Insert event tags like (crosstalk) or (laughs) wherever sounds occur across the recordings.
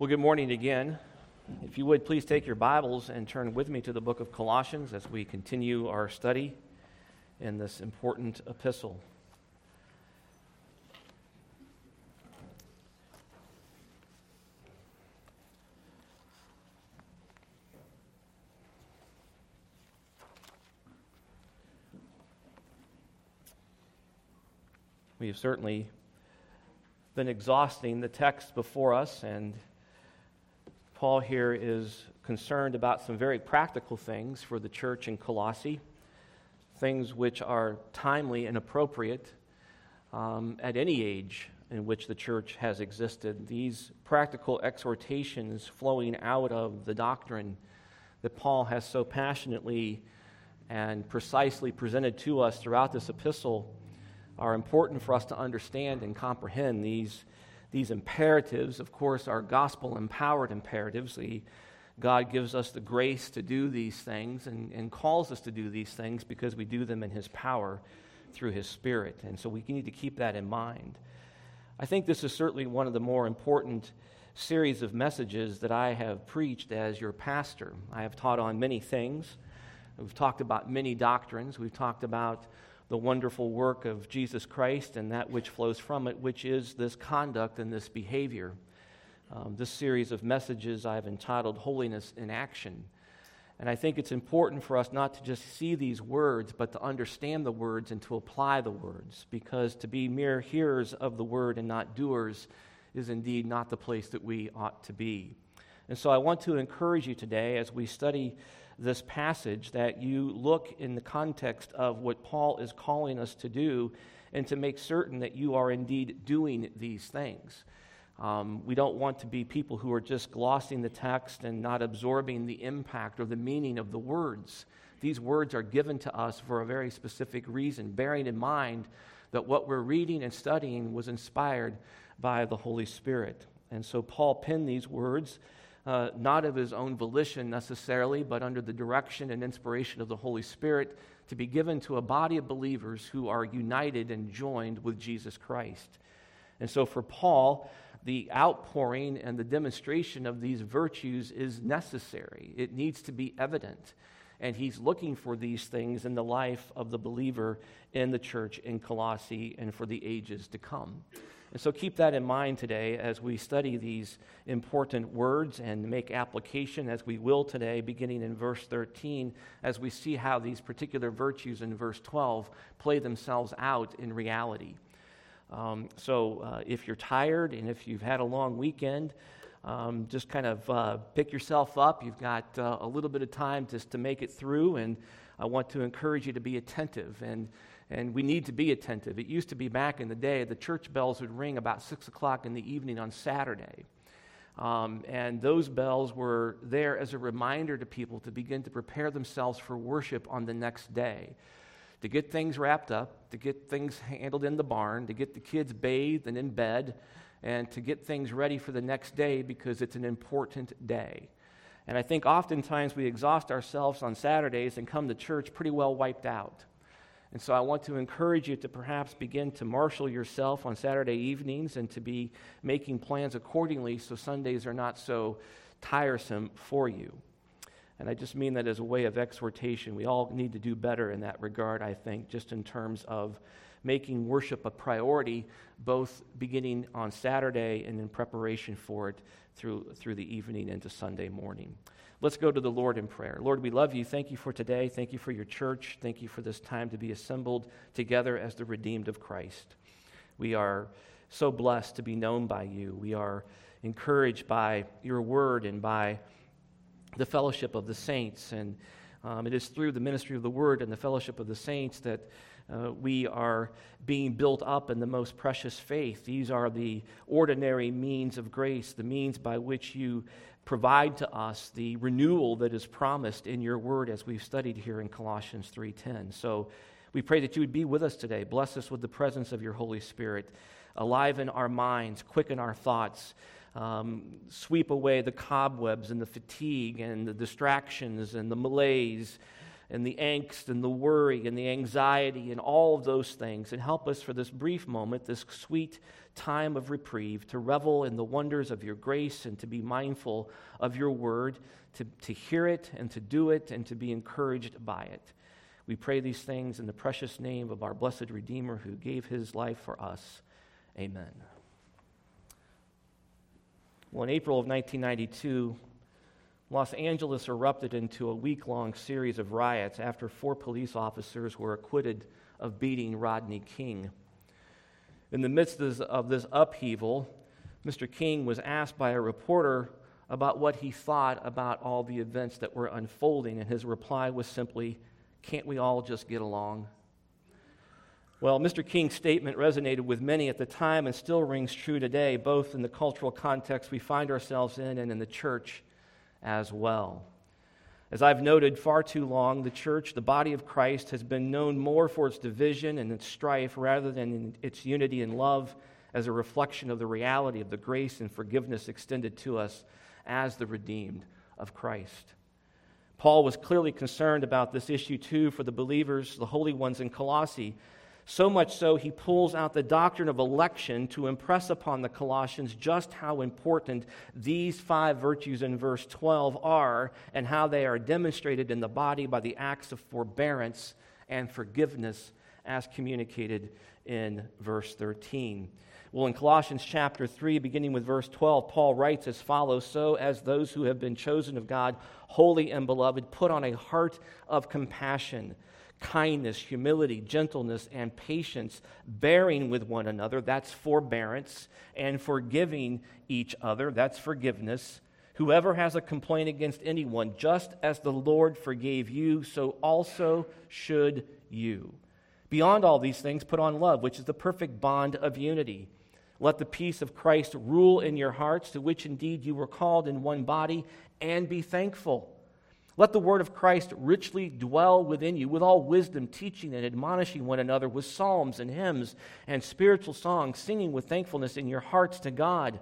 Well, good morning again. If you would please take your Bibles and turn with me to the book of Colossians as we continue our study in this important epistle. We have certainly been exhausting the text before us and Paul here is concerned about some very practical things for the church in Colossae, things which are timely and appropriate um, at any age in which the church has existed. These practical exhortations flowing out of the doctrine that Paul has so passionately and precisely presented to us throughout this epistle are important for us to understand and comprehend these these imperatives, of course, are gospel empowered imperatives. God gives us the grace to do these things and, and calls us to do these things because we do them in His power through His Spirit. And so we need to keep that in mind. I think this is certainly one of the more important series of messages that I have preached as your pastor. I have taught on many things. We've talked about many doctrines. We've talked about the wonderful work of Jesus Christ and that which flows from it, which is this conduct and this behavior. Um, this series of messages I've entitled Holiness in Action. And I think it's important for us not to just see these words, but to understand the words and to apply the words, because to be mere hearers of the word and not doers is indeed not the place that we ought to be. And so I want to encourage you today as we study this passage that you look in the context of what Paul is calling us to do and to make certain that you are indeed doing these things. Um, we don't want to be people who are just glossing the text and not absorbing the impact or the meaning of the words. These words are given to us for a very specific reason, bearing in mind that what we're reading and studying was inspired by the Holy Spirit. And so Paul penned these words uh, not of his own volition necessarily, but under the direction and inspiration of the Holy Spirit, to be given to a body of believers who are united and joined with Jesus Christ. And so for Paul, the outpouring and the demonstration of these virtues is necessary, it needs to be evident. And he's looking for these things in the life of the believer in the church in Colossae and for the ages to come. And so keep that in mind today as we study these important words and make application, as we will today, beginning in verse 13, as we see how these particular virtues in verse 12 play themselves out in reality. Um, so uh, if you're tired and if you've had a long weekend, um, just kind of uh, pick yourself up. You've got uh, a little bit of time just to make it through, and I want to encourage you to be attentive and and we need to be attentive. It used to be back in the day, the church bells would ring about 6 o'clock in the evening on Saturday. Um, and those bells were there as a reminder to people to begin to prepare themselves for worship on the next day, to get things wrapped up, to get things handled in the barn, to get the kids bathed and in bed, and to get things ready for the next day because it's an important day. And I think oftentimes we exhaust ourselves on Saturdays and come to church pretty well wiped out. And so I want to encourage you to perhaps begin to marshal yourself on Saturday evenings and to be making plans accordingly so Sundays are not so tiresome for you. And I just mean that as a way of exhortation. We all need to do better in that regard, I think, just in terms of making worship a priority, both beginning on Saturday and in preparation for it through, through the evening into Sunday morning. Let's go to the Lord in prayer. Lord, we love you. Thank you for today. Thank you for your church. Thank you for this time to be assembled together as the redeemed of Christ. We are so blessed to be known by you. We are encouraged by your word and by the fellowship of the saints. And um, it is through the ministry of the word and the fellowship of the saints that uh, we are being built up in the most precious faith. These are the ordinary means of grace, the means by which you provide to us the renewal that is promised in your word as we've studied here in Colossians 3:10. So we pray that you would be with us today. Bless us with the presence of your Holy Spirit. Alive in our minds, quicken our thoughts. Um, sweep away the cobwebs and the fatigue and the distractions and the malaise and the angst and the worry and the anxiety and all of those things, and help us for this brief moment, this sweet time of reprieve, to revel in the wonders of your grace and to be mindful of your word, to, to hear it and to do it and to be encouraged by it. We pray these things in the precious name of our blessed Redeemer who gave his life for us. Amen. Well, in April of 1992, Los Angeles erupted into a week long series of riots after four police officers were acquitted of beating Rodney King. In the midst of this upheaval, Mr. King was asked by a reporter about what he thought about all the events that were unfolding, and his reply was simply, Can't we all just get along? Well, Mr. King's statement resonated with many at the time and still rings true today, both in the cultural context we find ourselves in and in the church as well. As I've noted far too long, the church, the body of Christ, has been known more for its division and its strife rather than its unity and love as a reflection of the reality of the grace and forgiveness extended to us as the redeemed of Christ. Paul was clearly concerned about this issue too for the believers, the holy ones in Colossae, so much so, he pulls out the doctrine of election to impress upon the Colossians just how important these five virtues in verse 12 are and how they are demonstrated in the body by the acts of forbearance and forgiveness as communicated in verse 13. Well, in Colossians chapter 3, beginning with verse 12, Paul writes as follows So, as those who have been chosen of God, holy and beloved, put on a heart of compassion kindness, humility, gentleness, and patience, bearing with one another. That's forbearance. And forgiving each other. That's forgiveness. Whoever has a complaint against anyone, just as the Lord forgave you, so also should you. Beyond all these things, put on love, which is the perfect bond of unity. Let the peace of Christ rule in your hearts, to which indeed you were called in one body, and be thankful. Let the word of Christ richly dwell within you with all wisdom, teaching and admonishing one another with psalms and hymns and spiritual songs, singing with thankfulness in your hearts to God.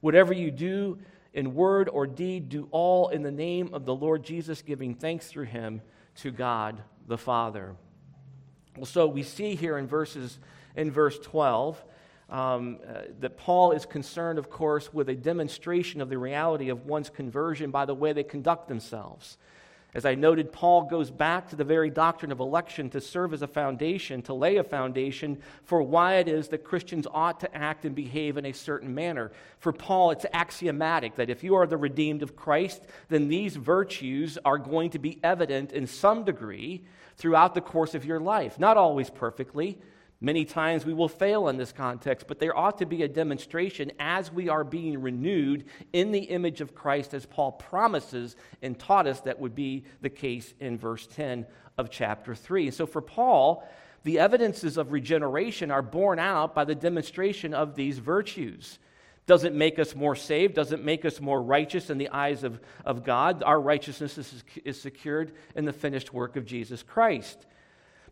Whatever you do in word or deed, do all in the name of the Lord Jesus, giving thanks through him to God the Father. Well, so we see here in verses in verse 12 um, uh, that Paul is concerned, of course, with a demonstration of the reality of one's conversion by the way they conduct themselves. As I noted, Paul goes back to the very doctrine of election to serve as a foundation, to lay a foundation for why it is that Christians ought to act and behave in a certain manner. For Paul, it's axiomatic that if you are the redeemed of Christ, then these virtues are going to be evident in some degree throughout the course of your life. Not always perfectly, Many times we will fail in this context, but there ought to be a demonstration as we are being renewed in the image of Christ, as Paul promises and taught us that would be the case in verse 10 of chapter 3. So for Paul, the evidences of regeneration are borne out by the demonstration of these virtues. Doesn't make us more saved, doesn't make us more righteous in the eyes of, of God. Our righteousness is, is secured in the finished work of Jesus Christ.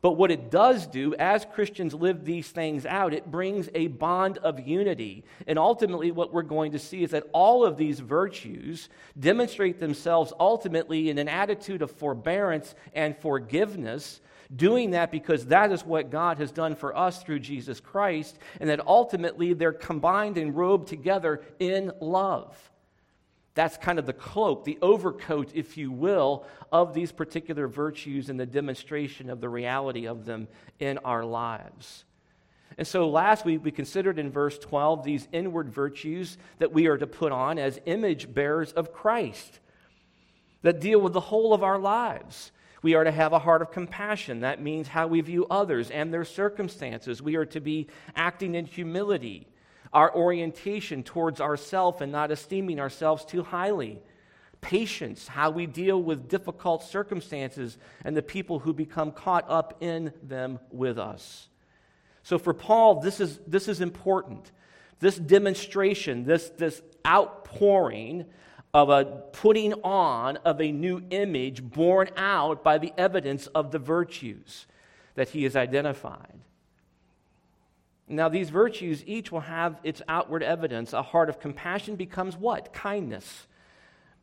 But what it does do, as Christians live these things out, it brings a bond of unity. And ultimately, what we're going to see is that all of these virtues demonstrate themselves ultimately in an attitude of forbearance and forgiveness. Doing that because that is what God has done for us through Jesus Christ, and that ultimately they're combined and robed together in love. That's kind of the cloak, the overcoat, if you will, of these particular virtues and the demonstration of the reality of them in our lives. And so last week we considered in verse 12 these inward virtues that we are to put on as image bearers of Christ that deal with the whole of our lives. We are to have a heart of compassion. That means how we view others and their circumstances. We are to be acting in humility our orientation towards ourself and not esteeming ourselves too highly. Patience, how we deal with difficult circumstances and the people who become caught up in them with us. So for Paul, this is, this is important. This demonstration, this, this outpouring of a putting on of a new image borne out by the evidence of the virtues that he has identified. Now, these virtues each will have its outward evidence. A heart of compassion becomes what? Kindness.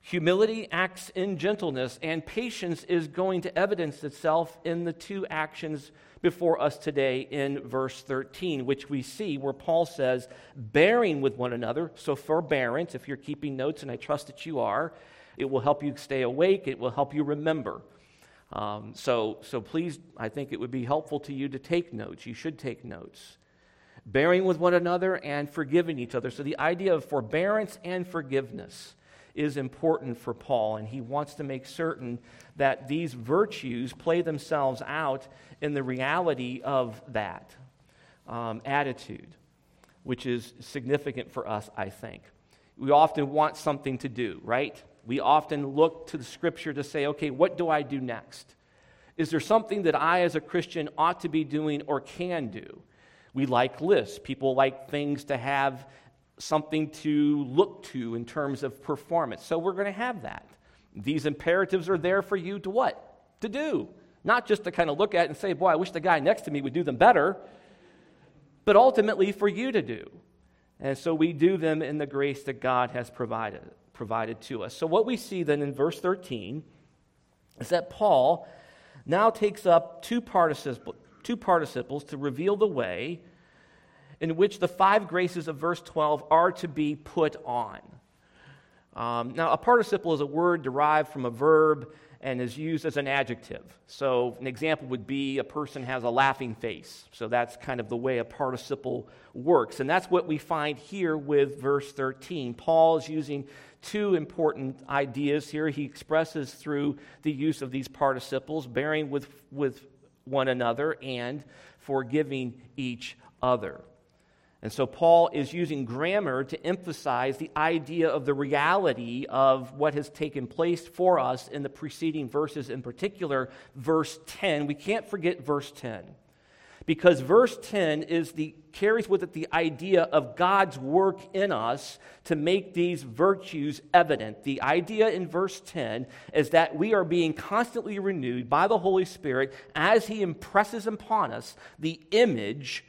Humility acts in gentleness, and patience is going to evidence itself in the two actions before us today in verse 13, which we see where Paul says, bearing with one another. So, forbearance, if you're keeping notes, and I trust that you are, it will help you stay awake, it will help you remember. Um, so, so please, I think it would be helpful to you to take notes. You should take notes. Bearing with one another and forgiving each other. So, the idea of forbearance and forgiveness is important for Paul, and he wants to make certain that these virtues play themselves out in the reality of that um, attitude, which is significant for us, I think. We often want something to do, right? We often look to the scripture to say, okay, what do I do next? Is there something that I, as a Christian, ought to be doing or can do? We like lists. People like things to have something to look to in terms of performance. So we're going to have that. These imperatives are there for you to what? To do. Not just to kind of look at and say, boy, I wish the guy next to me would do them better, but ultimately for you to do. And so we do them in the grace that God has provided, provided to us. So what we see then in verse 13 is that Paul now takes up two participles, two participles to reveal the way in which the five graces of verse 12 are to be put on. Um, now, a participle is a word derived from a verb and is used as an adjective. So, an example would be a person has a laughing face. So, that's kind of the way a participle works. And that's what we find here with verse 13. Paul is using two important ideas here. He expresses through the use of these participles, bearing with, with one another and forgiving each other. And so Paul is using grammar to emphasize the idea of the reality of what has taken place for us in the preceding verses, in particular, verse 10. We can't forget verse 10 because verse 10 is the, carries with it the idea of God's work in us to make these virtues evident. The idea in verse 10 is that we are being constantly renewed by the Holy Spirit as He impresses upon us the image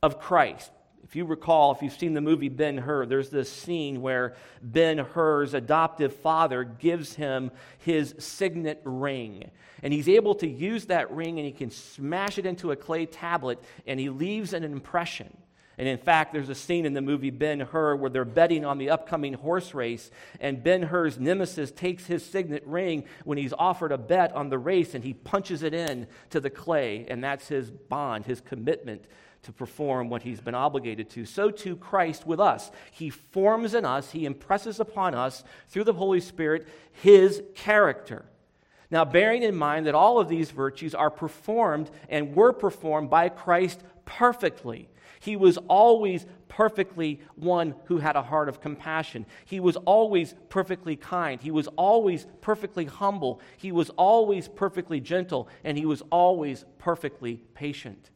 of Christ. If you recall, if you've seen the movie Ben Hur, there's this scene where Ben Hur's adoptive father gives him his signet ring. And he's able to use that ring and he can smash it into a clay tablet and he leaves an impression. And in fact, there's a scene in the movie Ben Hur where they're betting on the upcoming horse race, and Ben Hur's nemesis takes his signet ring when he's offered a bet on the race and he punches it in to the clay, and that's his bond, his commitment to perform what he's been obligated to. So too Christ with us. He forms in us, he impresses upon us through the Holy Spirit his character. Now, bearing in mind that all of these virtues are performed and were performed by Christ perfectly. He was always perfectly one who had a heart of compassion. He was always perfectly kind. He was always perfectly humble. He was always perfectly gentle. And he was always perfectly patient.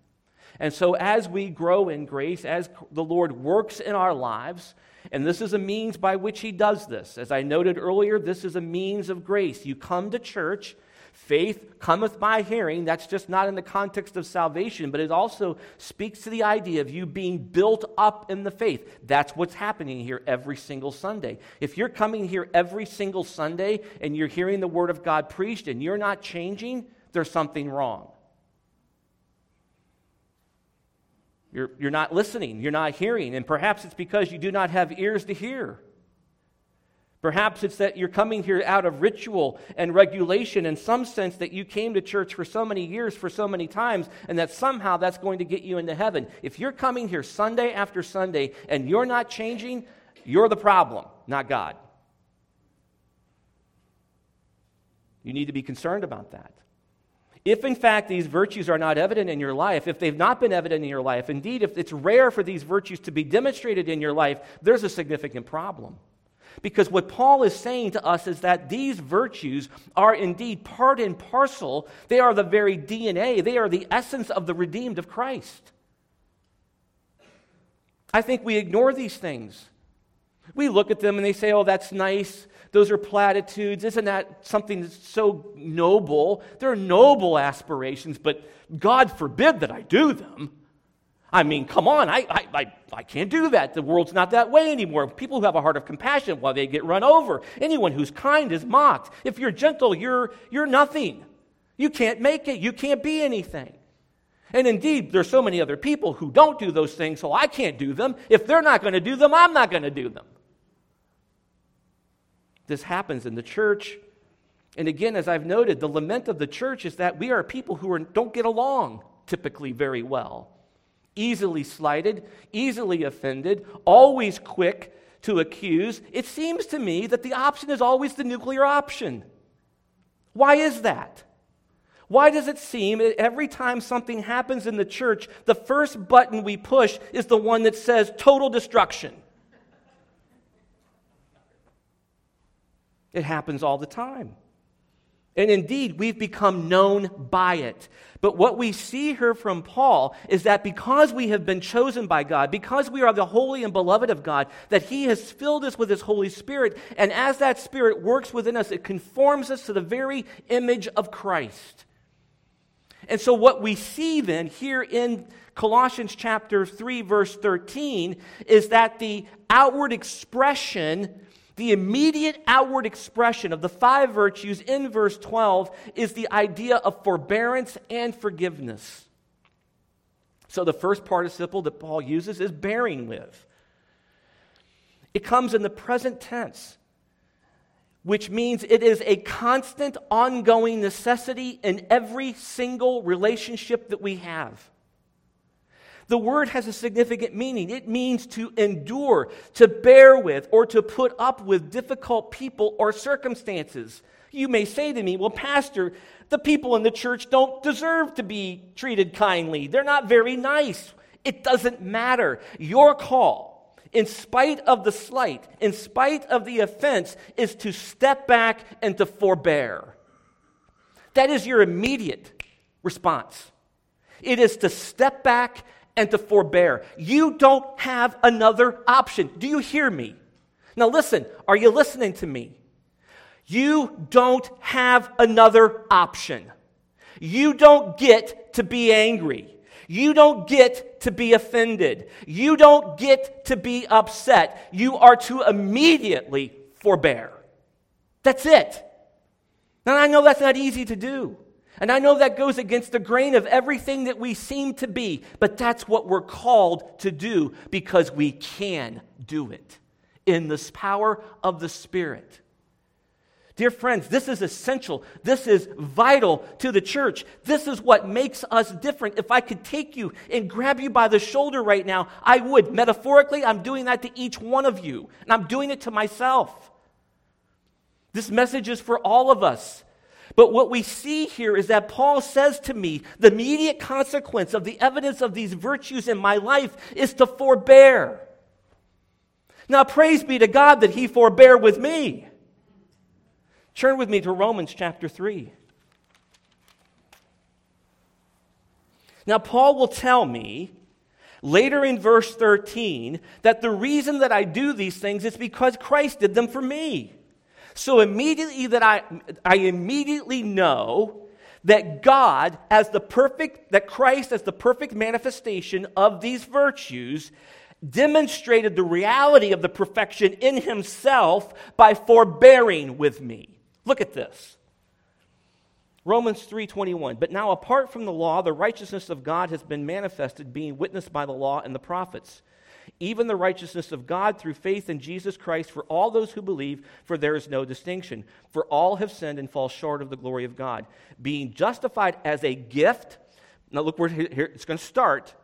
And so, as we grow in grace, as the Lord works in our lives, and this is a means by which He does this. As I noted earlier, this is a means of grace. You come to church, faith cometh by hearing. That's just not in the context of salvation, but it also speaks to the idea of you being built up in the faith. That's what's happening here every single Sunday. If you're coming here every single Sunday and you're hearing the Word of God preached and you're not changing, there's something wrong. You're, you're not listening, you're not hearing, and perhaps it's because you do not have ears to hear. Perhaps it's that you're coming here out of ritual and regulation in some sense that you came to church for so many years, for so many times, and that somehow that's going to get you into heaven. If you're coming here Sunday after Sunday and you're not changing, you're the problem, not God. You need to be concerned about that. If in fact these virtues are not evident in your life, if they've not been evident in your life, indeed, if it's rare for these virtues to be demonstrated in your life, there's a significant problem. Because what Paul is saying to us is that these virtues are indeed part and parcel, they are the very DNA, they are the essence of the redeemed of Christ. I think we ignore these things. We look at them and they say, oh, that's nice. Those are platitudes. Isn't that something that's so noble? They're noble aspirations, but God forbid that I do them. I mean, come on, I, I, I, I, can't do that. The world's not that way anymore. People who have a heart of compassion, well, they get run over. Anyone who's kind is mocked. If you're gentle, you're, you're nothing. You can't make it. You can't be anything. And indeed, there's so many other people who don't do those things, so I can't do them. If they're not going to do them, I'm not going to do them. This happens in the church. And again, as I've noted, the lament of the church is that we are people who are, don't get along typically very well easily slighted, easily offended, always quick to accuse, it seems to me that the option is always the nuclear option. Why is that? Why does it seem that every time something happens in the church, the first button we push is the one that says total destruction? It happens all the time. And indeed, we've become known by it. But what we see here from Paul is that because we have been chosen by God, because we are the holy and beloved of God, that He has filled us with His Holy Spirit. And as that Spirit works within us, it conforms us to the very image of Christ. And so, what we see then here in Colossians chapter 3, verse 13, is that the outward expression the immediate outward expression of the five virtues in verse 12 is the idea of forbearance and forgiveness. So the first participle that Paul uses is bearing with. It comes in the present tense, which means it is a constant, ongoing necessity in every single relationship that we have. The word has a significant meaning. It means to endure, to bear with, or to put up with difficult people or circumstances. You may say to me, Well, Pastor, the people in the church don't deserve to be treated kindly. They're not very nice. It doesn't matter. Your call, in spite of the slight, in spite of the offense, is to step back and to forbear. That is your immediate response. It is to step back and to forbear. You don't have another option. Do you hear me? Now, listen, are you listening to me? You don't have another option. You don't get to be angry. You don't get to be offended. You don't get to be upset. You are to immediately forbear. That's it. Now, I know that's not easy to do. And I know that goes against the grain of everything that we seem to be, but that's what we're called to do because we can do it in this power of the Spirit. Dear friends, this is essential. This is vital to the church. This is what makes us different. If I could take you and grab you by the shoulder right now, I would. Metaphorically, I'm doing that to each one of you, and I'm doing it to myself. This message is for all of us. But what we see here is that Paul says to me the immediate consequence of the evidence of these virtues in my life is to forbear. Now, praise be to God that he forbear with me. Turn with me to Romans chapter 3. Now, Paul will tell me later in verse 13 that the reason that I do these things is because Christ did them for me. So immediately that I, I immediately know that God, as the perfect, that Christ, as the perfect manifestation of these virtues, demonstrated the reality of the perfection in himself by forbearing with me. Look at this. Romans 3:21 But now apart from the law the righteousness of God has been manifested being witnessed by the law and the prophets even the righteousness of God through faith in Jesus Christ for all those who believe, for there is no distinction. For all have sinned and fall short of the glory of God. Being justified as a gift, now look where here it's going to start.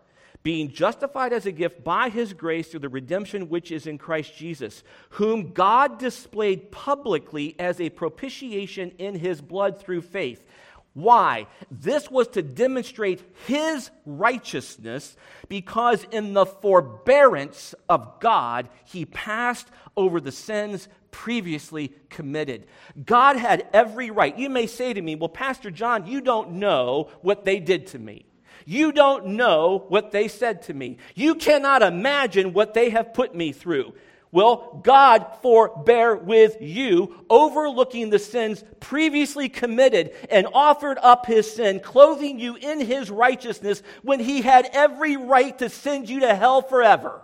Being justified as a gift by his grace through the redemption which is in Christ Jesus, whom God displayed publicly as a propitiation in his blood through faith. Why? This was to demonstrate his righteousness because in the forbearance of God, he passed over the sins previously committed. God had every right. You may say to me, Well, Pastor John, you don't know what they did to me. You don't know what they said to me. You cannot imagine what they have put me through. Will God forbear with you, overlooking the sins previously committed, and offered up his sin, clothing you in his righteousness when he had every right to send you to hell forever?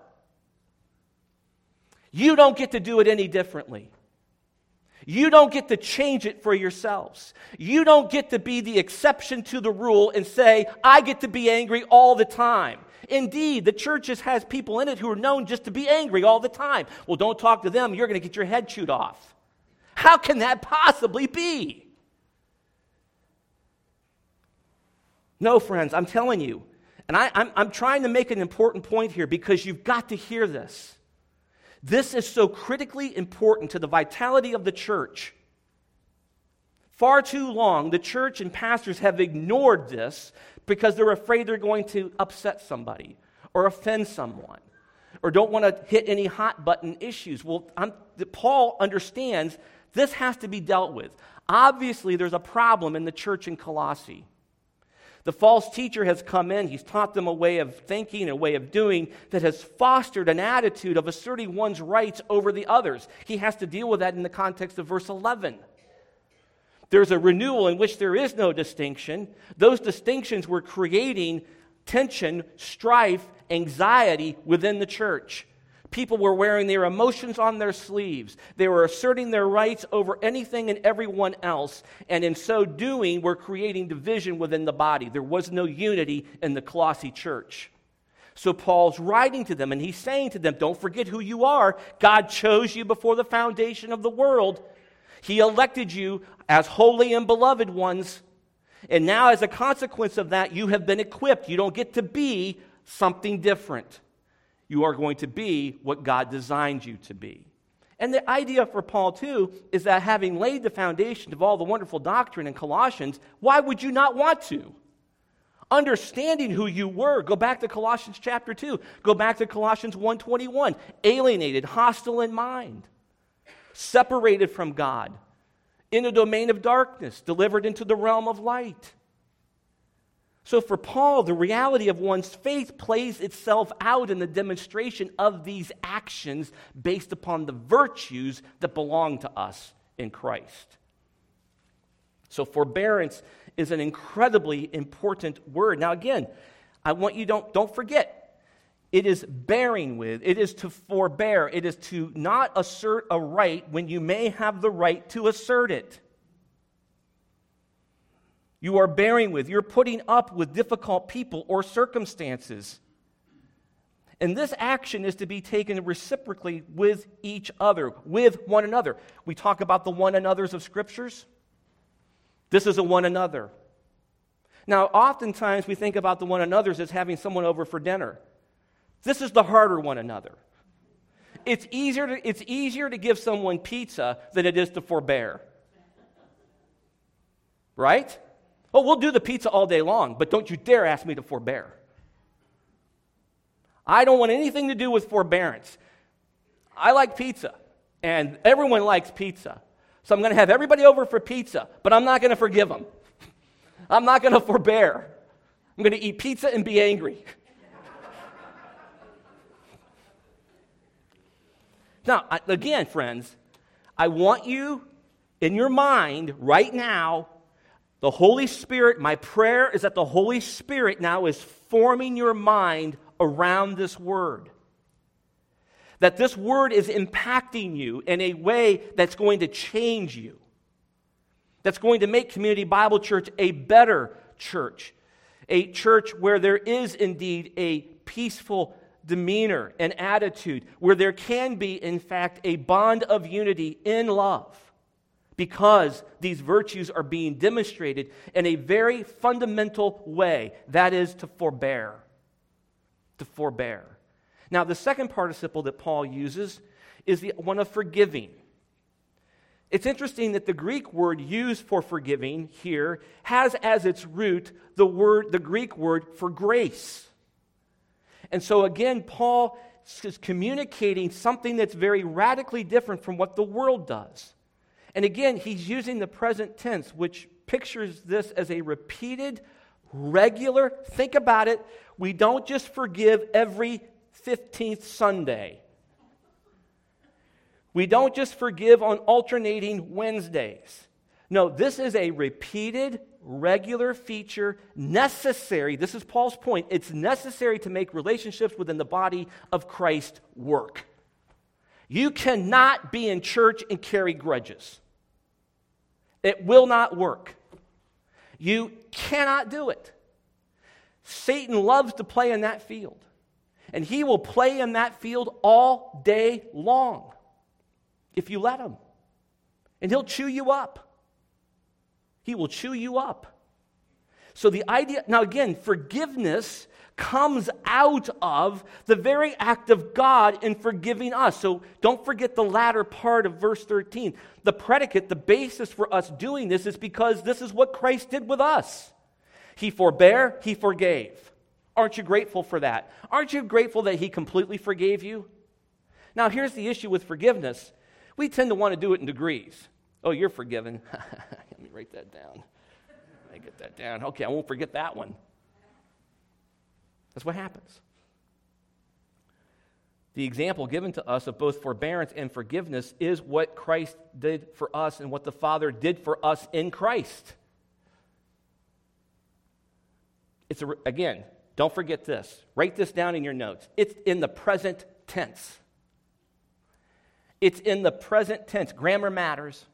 You don't get to do it any differently. You don't get to change it for yourselves. You don't get to be the exception to the rule and say, I get to be angry all the time. Indeed, the church just has people in it who are known just to be angry all the time. Well, don't talk to them, you're going to get your head chewed off. How can that possibly be? No, friends, I'm telling you. And I, I'm trying to make an important point here because you've got to hear this. This is so critically important to the vitality of the church. Far too long, the church and pastors have ignored this because they're afraid they're going to upset somebody or offend someone or don't want to hit any hot button issues. Well, I'm, Paul understands this has to be dealt with. Obviously, there's a problem in the church in Colossae. The false teacher has come in. He's taught them a way of thinking, a way of doing that has fostered an attitude of asserting one's rights over the others. He has to deal with that in the context of verse 11. There's a renewal in which there is no distinction. Those distinctions were creating tension, strife, anxiety within the church. People were wearing their emotions on their sleeves. They were asserting their rights over anything and everyone else. And in so doing, were creating division within the body. There was no unity in the Colossae church. So Paul's writing to them and he's saying to them, Don't forget who you are. God chose you before the foundation of the world. He elected you as holy and beloved ones. And now, as a consequence of that, you have been equipped. You don't get to be something different. You are going to be what God designed you to be. And the idea for Paul, too, is that having laid the foundation of all the wonderful doctrine in Colossians, why would you not want to? Understanding who you were, go back to Colossians chapter 2, go back to Colossians 1:21, alienated, hostile in mind separated from God, in a domain of darkness, delivered into the realm of light. So, for Paul, the reality of one's faith plays itself out in the demonstration of these actions based upon the virtues that belong to us in Christ. So, forbearance is an incredibly important word. Now, again, I want you don't don't forget it is bearing with, it is to forbear, it is to not assert a right when you may have the right to assert it. You are bearing with, you're putting up with difficult people or circumstances. And this action is to be taken reciprocally with each other, with one another. We talk about the one another's of scriptures. This is a one another. Now, oftentimes we think about the one another's as having someone over for dinner. This is the harder one another. It's easier to, it's easier to give someone pizza than it is to forbear. Right? Oh, we'll do the pizza all day long, but don't you dare ask me to forbear. I don't want anything to do with forbearance. I like pizza, and everyone likes pizza. So I'm going to have everybody over for pizza, but I'm not going to forgive them. (laughs) I'm not going to forbear. I'm going to eat pizza and be angry. Now, again, friends, I want you in your mind right now, the Holy Spirit, my prayer is that the Holy Spirit now is forming your mind around this word. That this word is impacting you in a way that's going to change you, that's going to make Community Bible Church a better church, a church where there is indeed a peaceful demeanor and attitude, where there can be, in fact, a bond of unity in love because these virtues are being demonstrated in a very fundamental way that is, to forbear. To forbear. Now, the second participle that Paul uses is the one of forgiving. It's interesting that the Greek word used for forgiving here has as its root the word the Greek word for grace. And so, again, Paul is communicating something that's very radically different from what the world does. And again, he's using the present tense, which pictures this as a repeated, regular, think about it, we don't just forgive every 15th Sunday. We don't just forgive on alternating Wednesdays. No, this is a repeated, regular feature necessary. This is Paul's point. It's necessary to make relationships within the body of Christ work. You cannot be in church and carry grudges, it will not work. You cannot do it. Satan loves to play in that field, and he will play in that field all day long if you let him. And he'll chew you up. He will chew you up. So the idea, now again, forgiveness comes out of the very act of God in forgiving us. So don't forget the latter part of verse 13. The predicate, the basis for us doing this is because this is what Christ did with us. He forbore, he forgave. Aren't you grateful for that? Aren't you grateful that he completely forgave you? Now, here's the issue with forgiveness we tend to want to do it in degrees. Oh, you're forgiven. (laughs) Write that down. I get that down. Okay, I won't forget that one. That's what happens. The example given to us of both forbearance and forgiveness is what Christ did for us and what the Father did for us in Christ. It's a, again, don't forget this. Write this down in your notes. It's in the present tense. It's in the present tense. Grammar matters.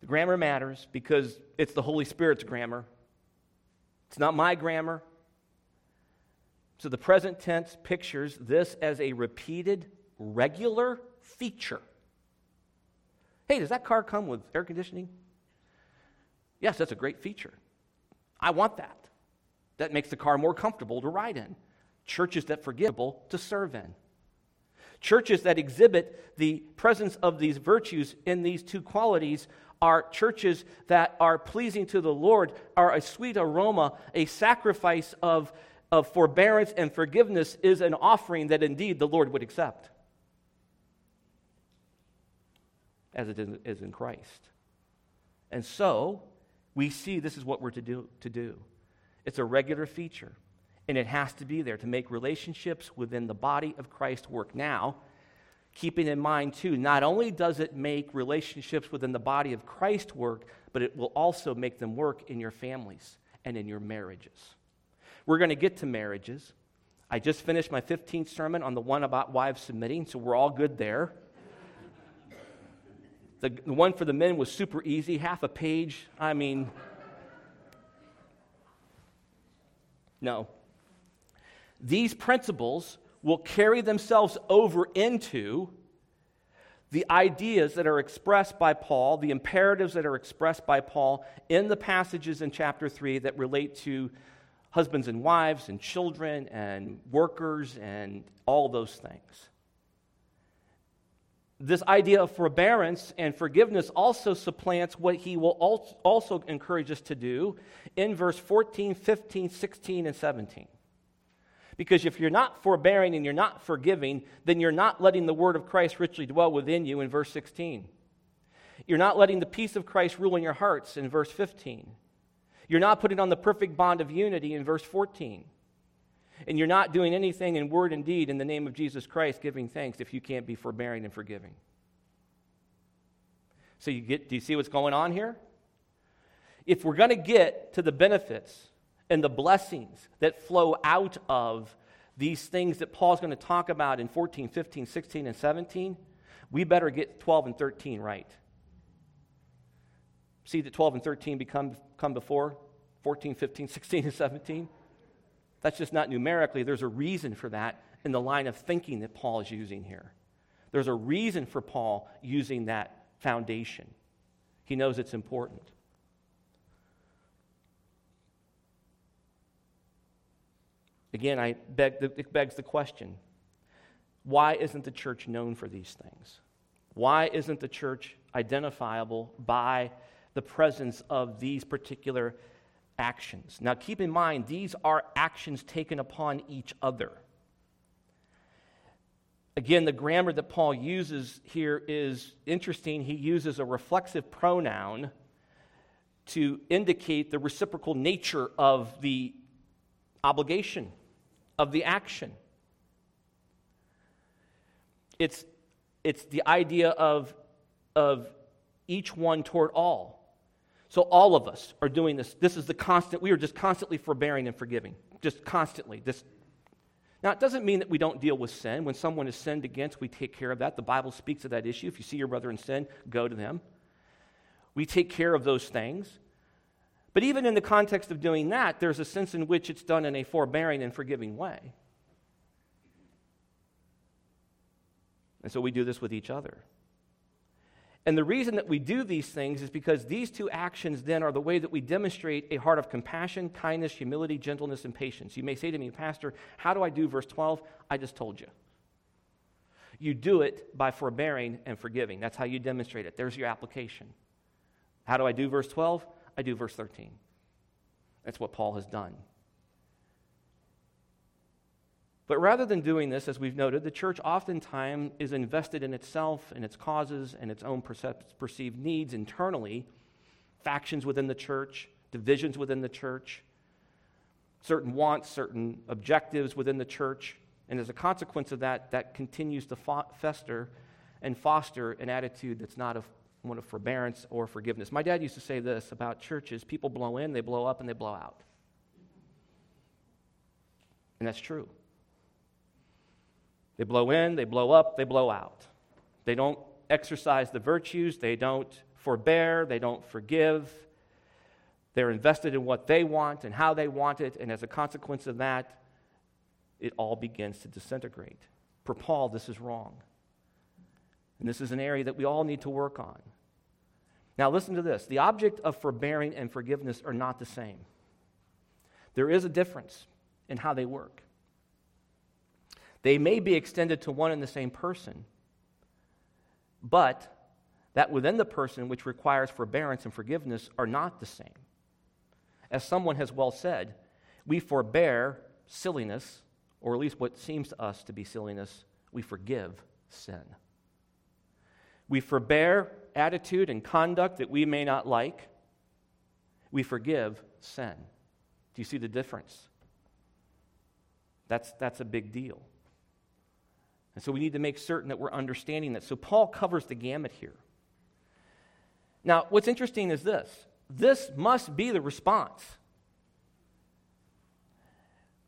The grammar matters because it's the Holy Spirit's grammar. It's not my grammar. So the present tense pictures this as a repeated, regular feature. Hey, does that car come with air conditioning? Yes, that's a great feature. I want that. That makes the car more comfortable to ride in. Churches that forgivable to serve in. Churches that exhibit the presence of these virtues in these two qualities are churches that are pleasing to the Lord, are a sweet aroma, a sacrifice of, of forbearance and forgiveness is an offering that indeed the Lord would accept, as it is in Christ. And so, we see this is what we're to do, to do. It's a regular feature. And it has to be there to make relationships within the body of Christ work. Now, keeping in mind, too, not only does it make relationships within the body of Christ work, but it will also make them work in your families and in your marriages. We're going to get to marriages. I just finished my 15th sermon on the one about wives submitting, so we're all good there. (laughs) The, the one for the men was super easy, half a page. I mean, no. These principles will carry themselves over into the ideas that are expressed by Paul, the imperatives that are expressed by Paul in the passages in chapter 3 that relate to husbands and wives and children and workers and all those things. This idea of forbearance and forgiveness also supplants what he will also encourage us to do in verse 14, 15, 16, and 17. Because if you're not forbearing and you're not forgiving, then you're not letting the word of Christ richly dwell within you in verse 16. You're not letting the peace of Christ rule in your hearts in verse 15. You're not putting on the perfect bond of unity in verse 14. And you're not doing anything in word and deed in the name of Jesus Christ, giving thanks, if you can't be forbearing and forgiving. So, you get, do you see what's going on here? If we're going to get to the benefits and the blessings that flow out of these things that Paul's going to talk about in 14, 15, 16, and 17, we better get 12 and 13 right. See that 12 and 13 become come before 14, 15, (laughs) 16, and 17? That's just not numerically. There's a reason for that in the line of thinking that Paul is using here. There's a reason for Paul using that foundation. He knows it's important. Again, I beg, it begs the question why isn't the church known for these things? Why isn't the church identifiable by the presence of these particular actions. Now, keep in mind, these are actions taken upon each other. Again, the grammar that Paul uses here is interesting. He uses a reflexive pronoun to indicate the reciprocal nature of the obligation, of the action. It's it's the idea of, of each one toward all. So all of us are doing this. This is the constant, we are just constantly forbearing and forgiving. Just constantly. This now, it doesn't mean that we don't deal with sin. When someone is sinned against, we take care of that. The Bible speaks of that issue. If you see your brother in sin, go to them. We take care of those things. But even in the context of doing that, there's a sense in which it's done in a forbearing and forgiving way. And so we do this with each other. And the reason that we do these things is because these two actions then are the way that we demonstrate a heart of compassion, kindness, humility, gentleness, and patience. You may say to me, Pastor, how do I do verse 12? I just told you. You do it by forbearing and forgiving. That's how you demonstrate it. There's your application. How do I do verse 12? I do verse 13. That's what Paul has done. But rather than doing this, as we've noted, the church oftentimes is invested in itself, in its causes, and its own perceived needs internally, factions within the church, divisions within the church, certain wants, certain objectives within the church. And as a consequence of that, that continues to fester and foster an attitude that's not of one of forbearance or forgiveness. My dad used to say this about churches people blow in, they blow up, and they blow out. And that's true. They blow in, they blow up, they blow out. They don't exercise the virtues, they don't forbear, they don't forgive. They're invested in what they want and how they want it, and as a consequence of that, it all begins to disintegrate. For Paul, this is wrong. And this is an area that we all need to work on. Now, listen to this the object of forbearing and forgiveness are not the same. There is a difference in how they work. They may be extended to one and the same person, but that within the person which requires forbearance and forgiveness are not the same. As someone has well said, we forbear silliness, or at least what seems to us to be silliness, we forgive sin. We forbear attitude and conduct that we may not like. We forgive sin. Do you see the difference? That's, that's a big deal. And so we need to make certain that we're understanding that. So Paul covers the gamut here. Now, what's interesting is this this must be the response.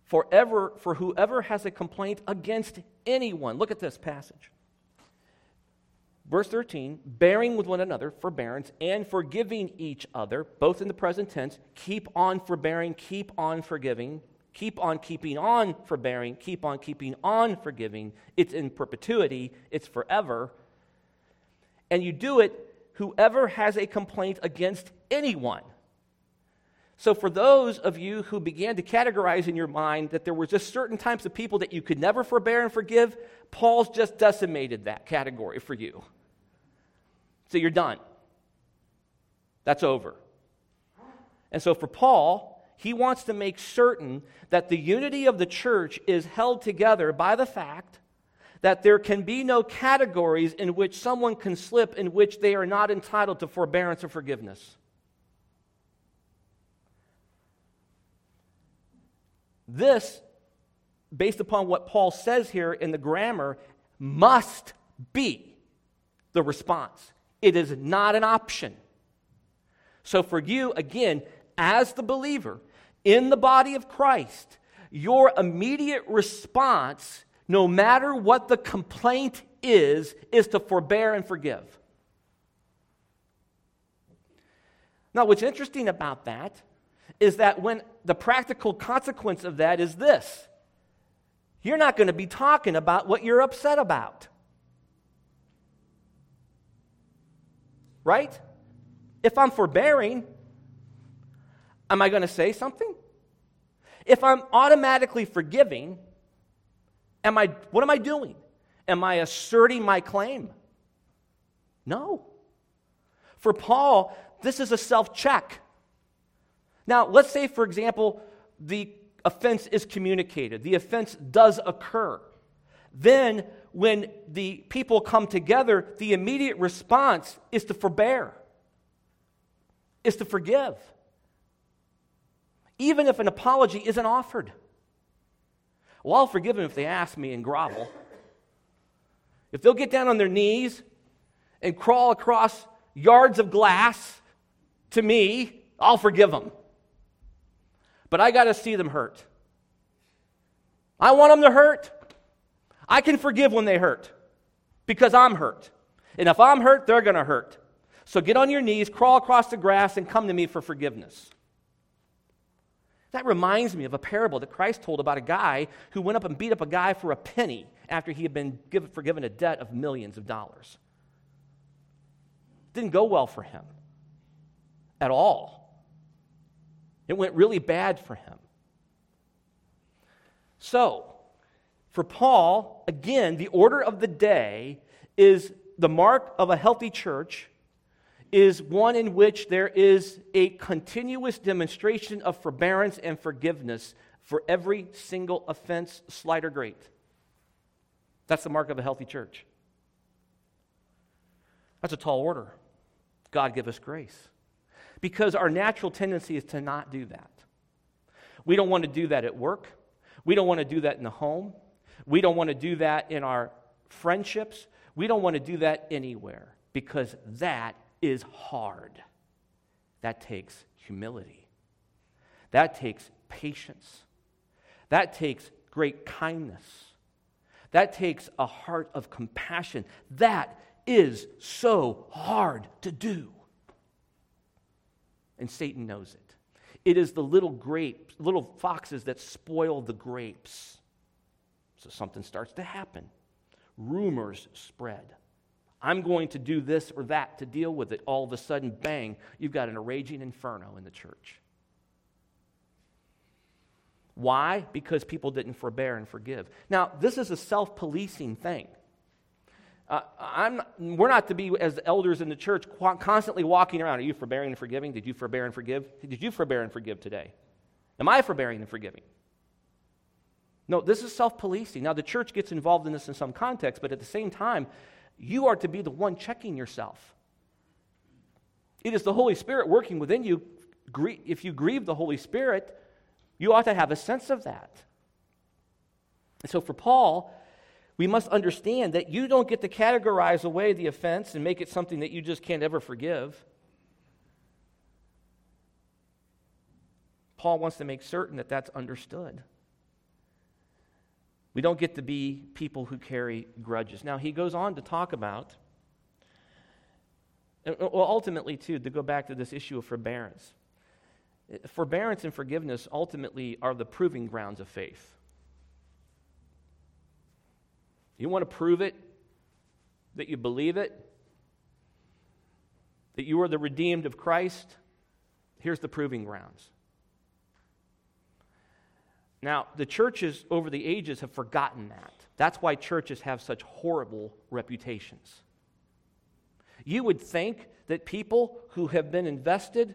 Forever, for whoever has a complaint against anyone. Look at this passage. Verse 13, bearing with one another, forbearance, and forgiving each other, both in the present tense, keep on forbearing, keep on forgiving, Keep on keeping on forbearing, keep on keeping on forgiving. It's in perpetuity, it's forever. And you do it whoever has a complaint against anyone. So, for those of you who began to categorize in your mind that there were just certain types of people that you could never forbear and forgive, Paul's just decimated that category for you. So, you're done. That's over. And so, for Paul, he wants to make certain that the unity of the church is held together by the fact that there can be no categories in which someone can slip in which they are not entitled to forbearance or forgiveness. This, based upon what Paul says here in the grammar, must be the response. It is not an option. So, for you, again, as the believer, in the body of Christ, your immediate response, no matter what the complaint is, is to forbear and forgive. Now, what's interesting about that is that when the practical consequence of that is this you're not going to be talking about what you're upset about. Right? If I'm forbearing, Am I going to say something? If I'm automatically forgiving, am I, what am I doing? Am I asserting my claim? No. For Paul, this is a self check. Now, let's say, for example, the offense is communicated, the offense does occur. Then, when the people come together, the immediate response is to forbear, is to forgive even if an apology isn't offered. Well, I'll forgive them if they ask me and grovel. if they'll get down on their knees and crawl across yards of glass to me, I'll forgive them. But I got to see them hurt. I want them to hurt. I can forgive when they hurt because I'm hurt. And if I'm hurt, they're going to hurt. So get on your knees, crawl across the grass, and come to me for forgiveness. That reminds me of a parable that Christ told about a guy who went up and beat up a guy for a penny after he had been forgiven a debt of millions of dollars. Didn't go well for him at all. It went really bad for him. So, for Paul, again, the order of the day is the mark of a healthy church is one in which there is a continuous demonstration of forbearance and forgiveness for every single offense, slight or great. That's the mark of a healthy church. That's a tall order. God give us grace. Because our natural tendency is to not do that. We don't want to do that at work. We don't want to do that in the home. We don't want to do that in our friendships. We don't want to do that anywhere because that is hard. That takes humility. That takes patience. That takes great kindness. That takes a heart of compassion. That is so hard to do. And Satan knows it. It is the little grapes, little foxes that spoil the grapes. So something starts to happen. Rumors spread. I'm going to do this or that to deal with it. All of a sudden, bang, you've got an raging inferno in the church. Why? Because people didn't forbear and forgive. Now, this is a self policing thing. Uh, I'm, we're not to be, as elders in the church, constantly walking around. Are you forbearing and forgiving? Did you forbear and forgive? Did you forbear and forgive today? Am I forbearing and forgiving? No, this is self policing. Now, the church gets involved in this in some context, but at the same time, you are to be the one checking yourself. It is the Holy Spirit working within you. If you grieve the Holy Spirit, you ought to have a sense of that. And so for Paul, we must understand that you don't get to categorize away the offense and make it something that you just can't ever forgive. Paul wants to make certain that that's understood. We don't get to be people who carry grudges. Now, he goes on to talk about, uh, well, ultimately, too, to go back to this issue of forbearance. Uh, forbearance and forgiveness ultimately are the proving grounds of faith. You want to prove it, that you believe it, that you are the redeemed of Christ? Here's the proving grounds. Now, the churches over the ages have forgotten that. That's why churches have such horrible reputations. You would think that people who have been invested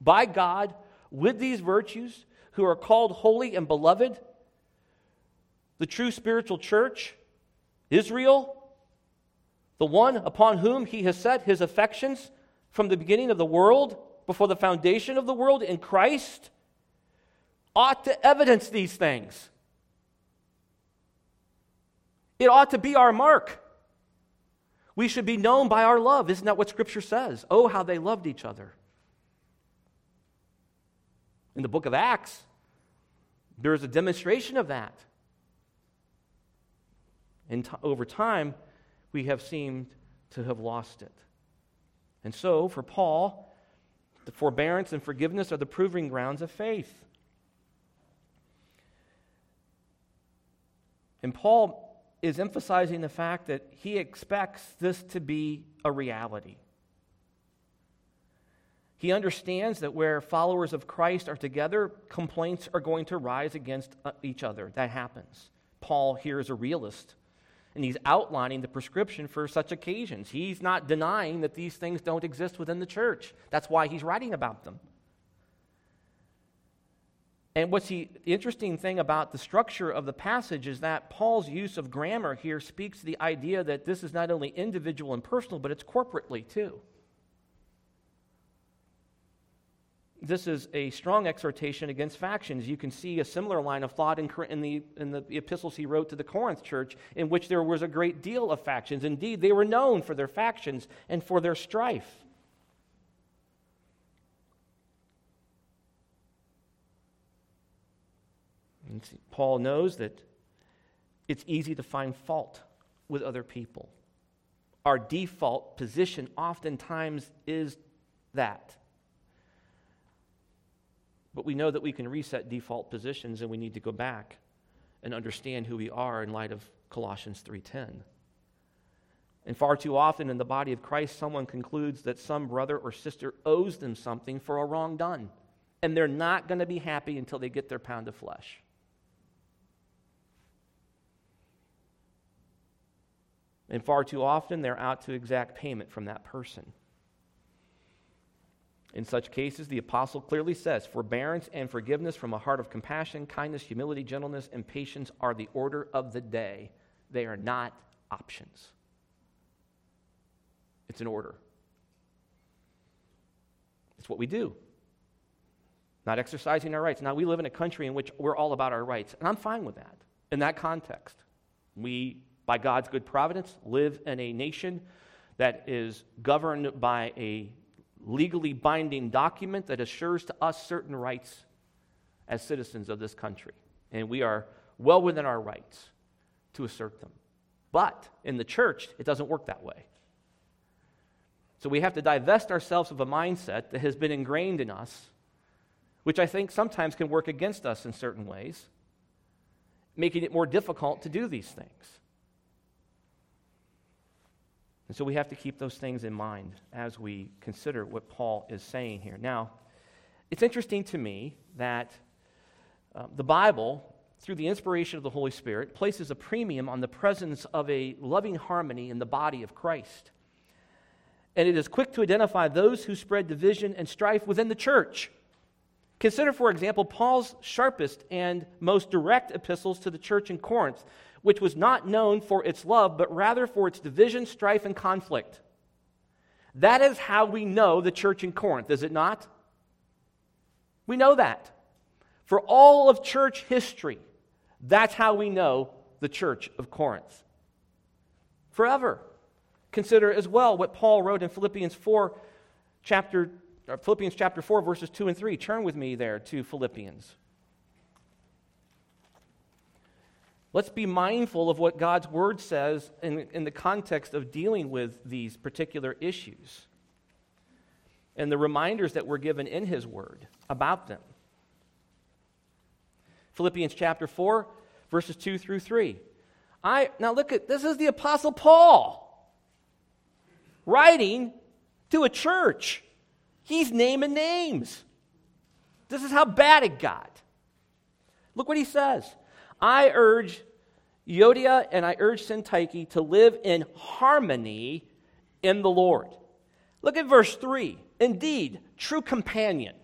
by God with these virtues, who are called holy and beloved, the true spiritual church, Israel, the one upon whom he has set his affections from the beginning of the world, before the foundation of the world in Christ, ought to evidence these things. It ought to be our mark. We should be known by our love. Isn't that what Scripture says? Oh, how they loved each other. In the book of Acts, there is a demonstration of that. And t- over time, we have seemed to have lost it. And so, for Paul, the forbearance and forgiveness are the proving grounds of faith. And Paul is emphasizing the fact that he expects this to be a reality. He understands that where followers of Christ are together, complaints are going to rise against uh, each other. That happens. Paul here is a realist, and he's outlining the prescription for such occasions. He's not denying that these things don't exist within the church. That's why he's writing about them. And what's the interesting thing about the structure of the passage is that Paul's use of grammar here speaks to the idea that this is not only individual and personal, but it's corporately too. this is a strong exhortation against factions. You can see a similar line of thought in, in, the, in the epistles he wrote to the Corinth church, in which there was a great deal of factions. Indeed, they were known for their factions and for their strife. And Paul knows that it's easy to find fault with other people. Our default position oftentimes is that. But we know that we can reset default positions and we need to go back and understand who we are in light of Colossians 3:10. And far too often in the body of Christ someone concludes that some brother or sister owes them something for a wrong done and they're not going to be happy until they get their pound of flesh. And far too often they're out to exact payment from that person. In such cases, the apostle clearly says forbearance and forgiveness from a heart of compassion, kindness, humility, gentleness, and patience are the order of the day. They are not options. It's an order. It's what we do. Not exercising our rights. Now, we live in a country in which we're all about our rights, and I'm fine with that in that context. We, by God's good providence, live in a nation that is governed by a legally binding document that assures to us certain rights as citizens of this country. And we are well within our rights to assert them. But in the church, it doesn't work that way. So we have to divest ourselves of a mindset that has been ingrained in us, which I think sometimes can work against us in certain ways, making it more difficult to do these things. And so we have to keep those things in mind as we consider what Paul is saying here. Now, it's interesting to me that uh, the Bible, through the inspiration of the Holy Spirit, places a premium on the presence of a loving harmony in the body of Christ. And it is quick to identify those who spread division and strife within the church. Consider, for example, Paul's sharpest and most direct epistles to the church in Corinth which was not known for its love, but rather for its division, strife, and conflict. That is how we know the church in Corinth, is it not? We know that. For all of church history, that's how we know the church of Corinth. Forever. Consider as well what Paul wrote in Philippians 4, chapter, uh, Philippians chapter 4, verses 2 and 3. Turn with me there to Philippians. Let's be mindful of what God's word says in, in the context of dealing with these particular issues and the reminders that we're given in his word about them. Philippians chapter 4, verses 2 through 3. I now look at this is the apostle Paul writing to a church. He's naming names. This is how bad it got. Look what he says. I urge Euodia and I urge Syntyche to live in harmony in the Lord. Look at verse 3. Indeed, true companion.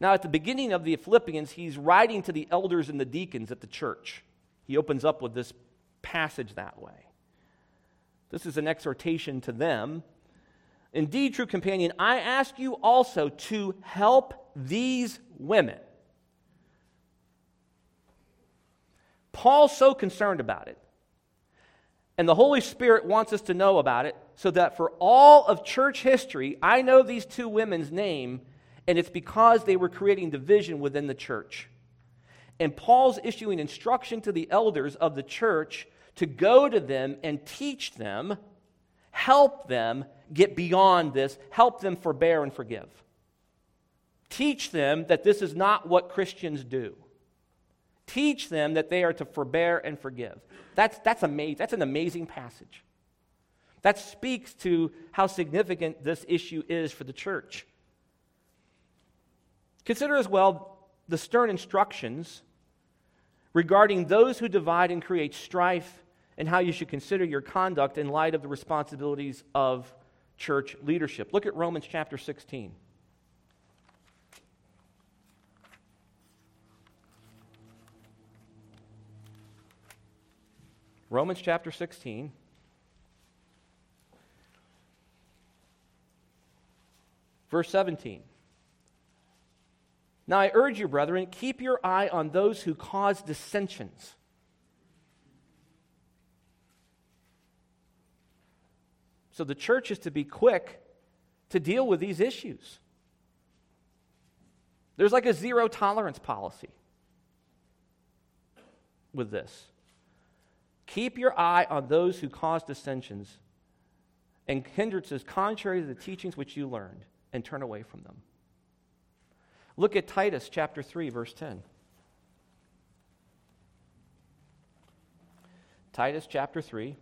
Now, at the beginning of the Philippians, he's writing to the elders and the deacons at the church. He opens up with this passage that way. This is an exhortation to them. Indeed, true companion, I ask you also to help these women Paul's so concerned about it. And the Holy Spirit wants us to know about it so that for all of church history, I know these two women's name, and it's because they were creating division within the church. And Paul's issuing instruction to the elders of the church to go to them and teach them, help them get beyond this, help them forbear and forgive. Teach them that this is not what Christians do. Teach them that they are to forbear and forgive. That's, that's, amazing. that's an amazing passage. That speaks to how significant this issue is for the church. Consider as well the stern instructions regarding those who divide and create strife and how you should consider your conduct in light of the responsibilities of church leadership. Look at Romans chapter 16. Romans chapter 16. Verse 17. Now I urge you, brethren, keep your eye on those who cause dissensions. So the church is to be quick to deal with these issues. There's like a zero tolerance policy with this. Keep your eye on those who cause dissensions and hindrances contrary to the teachings which you learned, and turn away from them. Look at Titus chapter 3, verse 10. Titus chapter 3,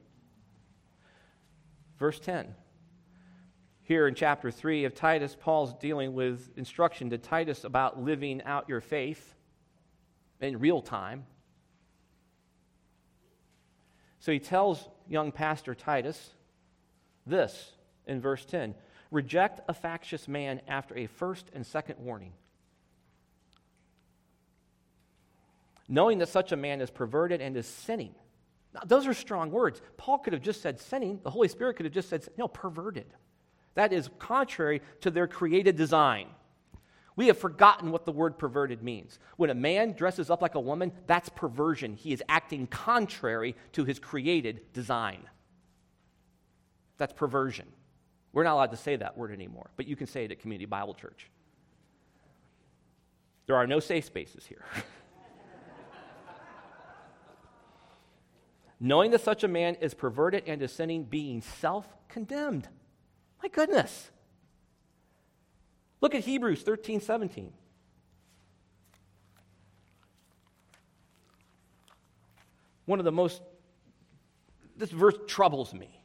verse 10. Here in chapter 3 of Titus, Paul's dealing with instruction to Titus about living out your faith in real time. So he tells young pastor Titus this in verse 10 Reject a factious man after a first and second warning. Knowing that such a man is perverted and is sinning. Now, those are strong words. Paul could have just said sinning. The Holy Spirit could have just said, no, perverted. That is contrary to their created design. We have forgotten what the word perverted means. When a man dresses up like a woman, that's perversion. He is acting contrary to his created design. That's perversion. We're not allowed to say that word anymore, but you can say it at Community Bible Church. There are no safe spaces here. (laughs) Knowing that such a man is perverted and is sinning, being self condemned. My goodness. Look at Hebrews 13 17. One of the most, this verse troubles me.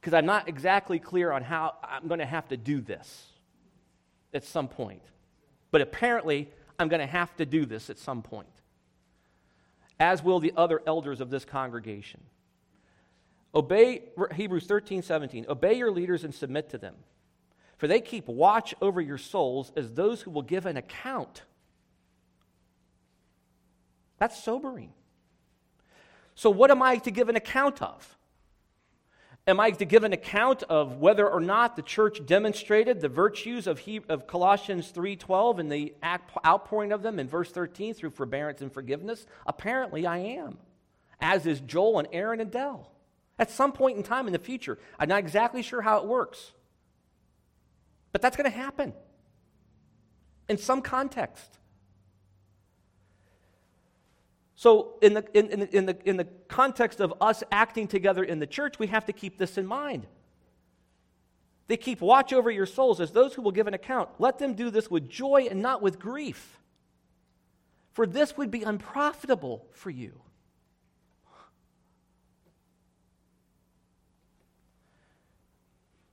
Because I'm not exactly clear on how I'm going to have to do this at some point. But apparently, I'm going to have to do this at some point, as will the other elders of this congregation. Obey, Hebrews 13, 17. Obey your leaders and submit to them, for they keep watch over your souls as those who will give an account. That's sobering. So, what am I to give an account of? Am I to give an account of whether or not the church demonstrated the virtues of, he, of Colossians 3:12 and the outpouring of them in verse 13 through forbearance and forgiveness? Apparently I am. As is Joel and Aaron and Dell at some point in time in the future. I'm not exactly sure how it works, but that's going to happen in some context. So, in the, in, in, in, the, in the context of us acting together in the church, we have to keep this in mind. They keep watch over your souls as those who will give an account. Let them do this with joy and not with grief, for this would be unprofitable for you.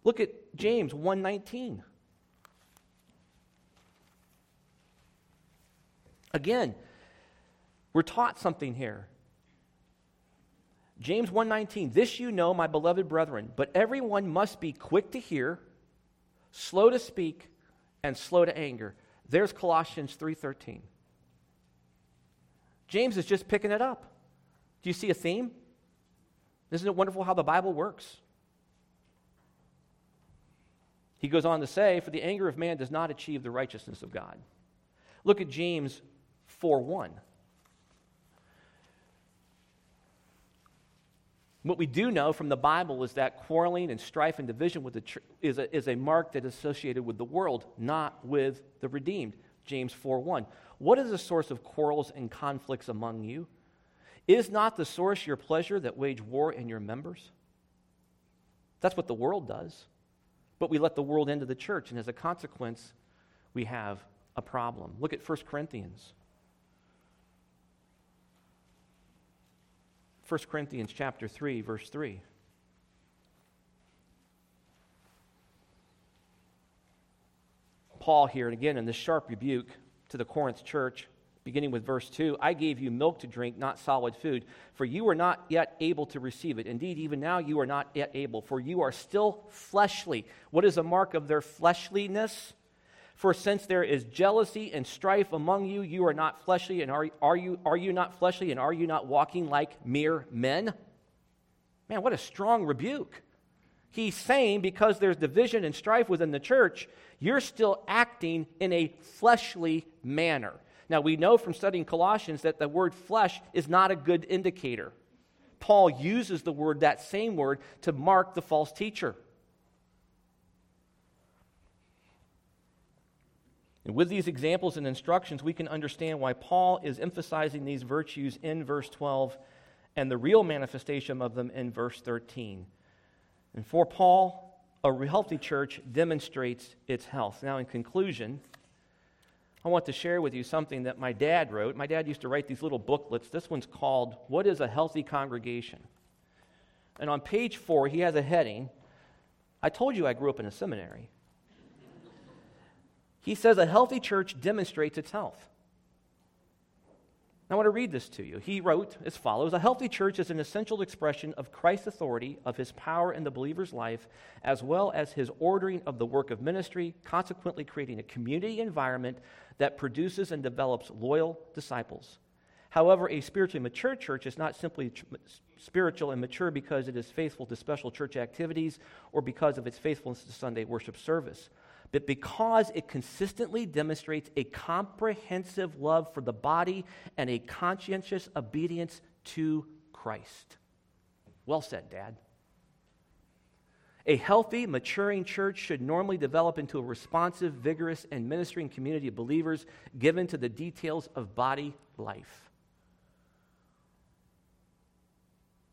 Look at James 1:19. Again, we're taught something here. James 1:19 This you know my beloved brethren but everyone must be quick to hear slow to speak and slow to anger. There's Colossians 3:13. James is just picking it up. Do you see a theme? Isn't it wonderful how the Bible works? He goes on to say, For the anger of man does not achieve the righteousness of God. Look at James 4 1. What we do know from the Bible is that quarreling and strife and division with the tr- is, a, is a mark that is associated with the world, not with the redeemed. James 4 1. What is the source of quarrels and conflicts among you? Is not the source your pleasure that wage war in your members? That's what the world does but we let the world into the church, and as a consequence, we have a problem. Look at 1 Corinthians. 1 Corinthians chapter 3 verse 3. Paul here and again in this sharp rebuke to the Corinth church beginning with verse 2 I gave you milk to drink, not solid food, for you were not yet able to receive it. Indeed, even now you are not yet able, for you are still fleshly. What is a mark of their fleshliness? For since there is jealousy and strife among you, you are not fleshly, and are, are, you, are you not fleshly, and are you not walking like mere men? Man, what a strong rebuke. He's saying because there's division and strife within the church, you're still acting in a fleshly manner. Now, we know from studying Colossians that the word flesh is not a good indicator. Paul uses the word, that same word, to mark the false teacher. And with these examples and instructions, we can understand why Paul is emphasizing these virtues in verse 12 and the real manifestation of them in verse 13. And for Paul, a healthy church demonstrates its health. Now, in conclusion, I want to share with you something that my dad wrote. My dad used to write these little booklets. This one's called What is a Healthy Congregation? And on page four, he has a heading. I told you I grew up in a seminary. He says a healthy church demonstrates its health. I want to read this to you. He wrote as follows A healthy church is an essential expression of Christ's authority, of his power in the believer's life, as well as his ordering of the work of ministry, consequently creating a community environment that produces and develops loyal disciples. However, a spiritually mature church is not simply spiritual and mature because it is faithful to special church activities or because of its faithfulness to Sunday worship service but because it consistently demonstrates a comprehensive love for the body and a conscientious obedience to Christ. Well said, Dad. A healthy, maturing church should normally develop into a responsive, vigorous, and ministering community of believers given to the details of body life.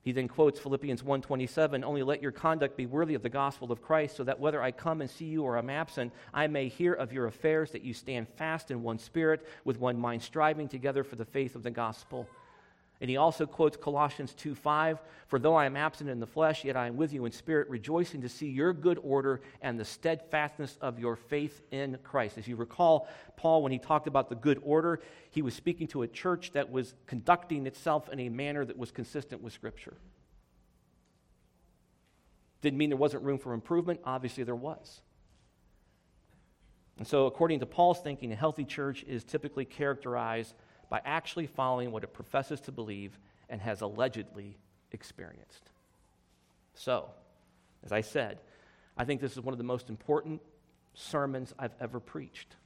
He then quotes Philippians 1:27, "Only let your conduct be worthy of the gospel of Christ, so that whether I come and see you or am absent, I may hear of your affairs that you stand fast in one spirit, with one mind striving together for the faith of the gospel." And he also quotes Colossians 2 5 For though I am absent in the flesh, yet I am with you in spirit, rejoicing to see your good order and the steadfastness of your faith in Christ. As you recall, Paul, when he talked about the good order, he was speaking to a church that was conducting itself in a manner that was consistent with Scripture. Didn't mean there wasn't room for improvement. Obviously, there was. And so, according to Paul's thinking, a healthy church is typically characterized by actually following what it professes to believe and has allegedly experienced. So, as I said, I think this is one of the most important sermons I've ever preached.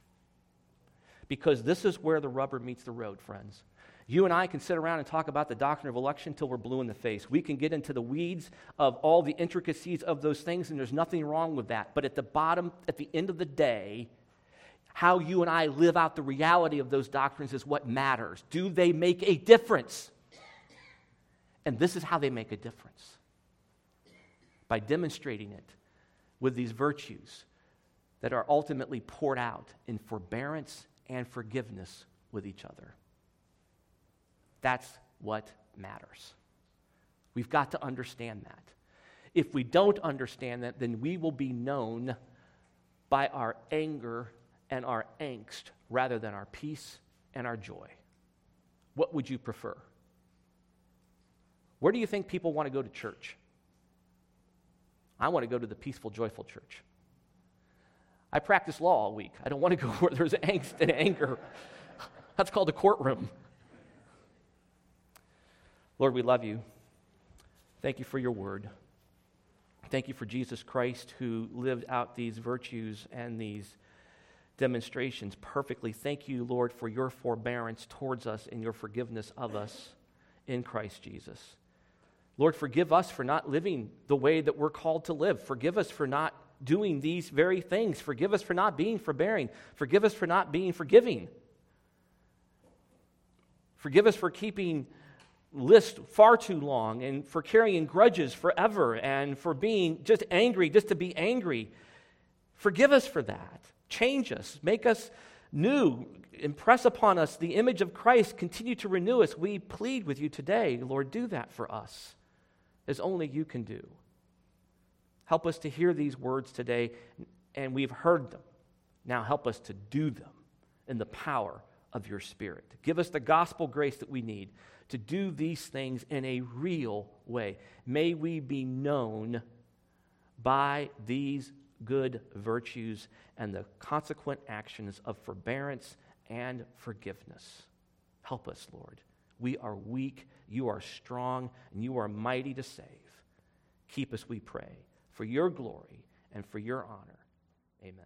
Because this is where the rubber meets the road, friends. You and I can sit around and talk about the doctrine of election until we're blue in the face. We can get into the weeds of all the intricacies of those things, and there's nothing wrong with that. But at the bottom, at the end of the day, how you and I live out the reality of those doctrines is what matters. Do they make a difference? And this is how they make a difference by demonstrating it with these virtues that are ultimately poured out in forbearance and forgiveness with each other. That's what matters. We've got to understand that. If we don't understand that, then we will be known by our anger and our angst rather than our peace and our joy. What would you prefer? Where do you think people want to go to church? I want to go to the peaceful, joyful church. I practice law all week. I don't want to go (laughs) where there's angst and anger. (laughs) That's called a courtroom. Lord, we love you. Thank you for your word. Thank you for Jesus Christ who lived out these virtues and these demonstrations perfectly. Thank you, Lord, for your forbearance towards us and your forgiveness of us in Christ Jesus. Lord, forgive us for not living the way that we're called to live. Forgive us for not doing these very things. Forgive us for not being forbearing. Forgive us for not being forgiving. Forgive us for keeping lists far too long and for carrying grudges forever and for being just angry just to be angry. Forgive us for that. Change us, make us new, impress upon us the image of Christ, continue to renew us. We plead with you today, Lord, do that for us as only you can do. Help us to hear these words today, and we've heard them. Now help us to do them in the power of your Spirit. Give us the gospel grace that we need to do these things in a real way. May we be known by these good virtues and the consequent actions of forbearance and forgiveness. Help us, Lord. We are weak, you are strong, and you are mighty to save. Keep us, we pray. For your glory and for your honor. Amen.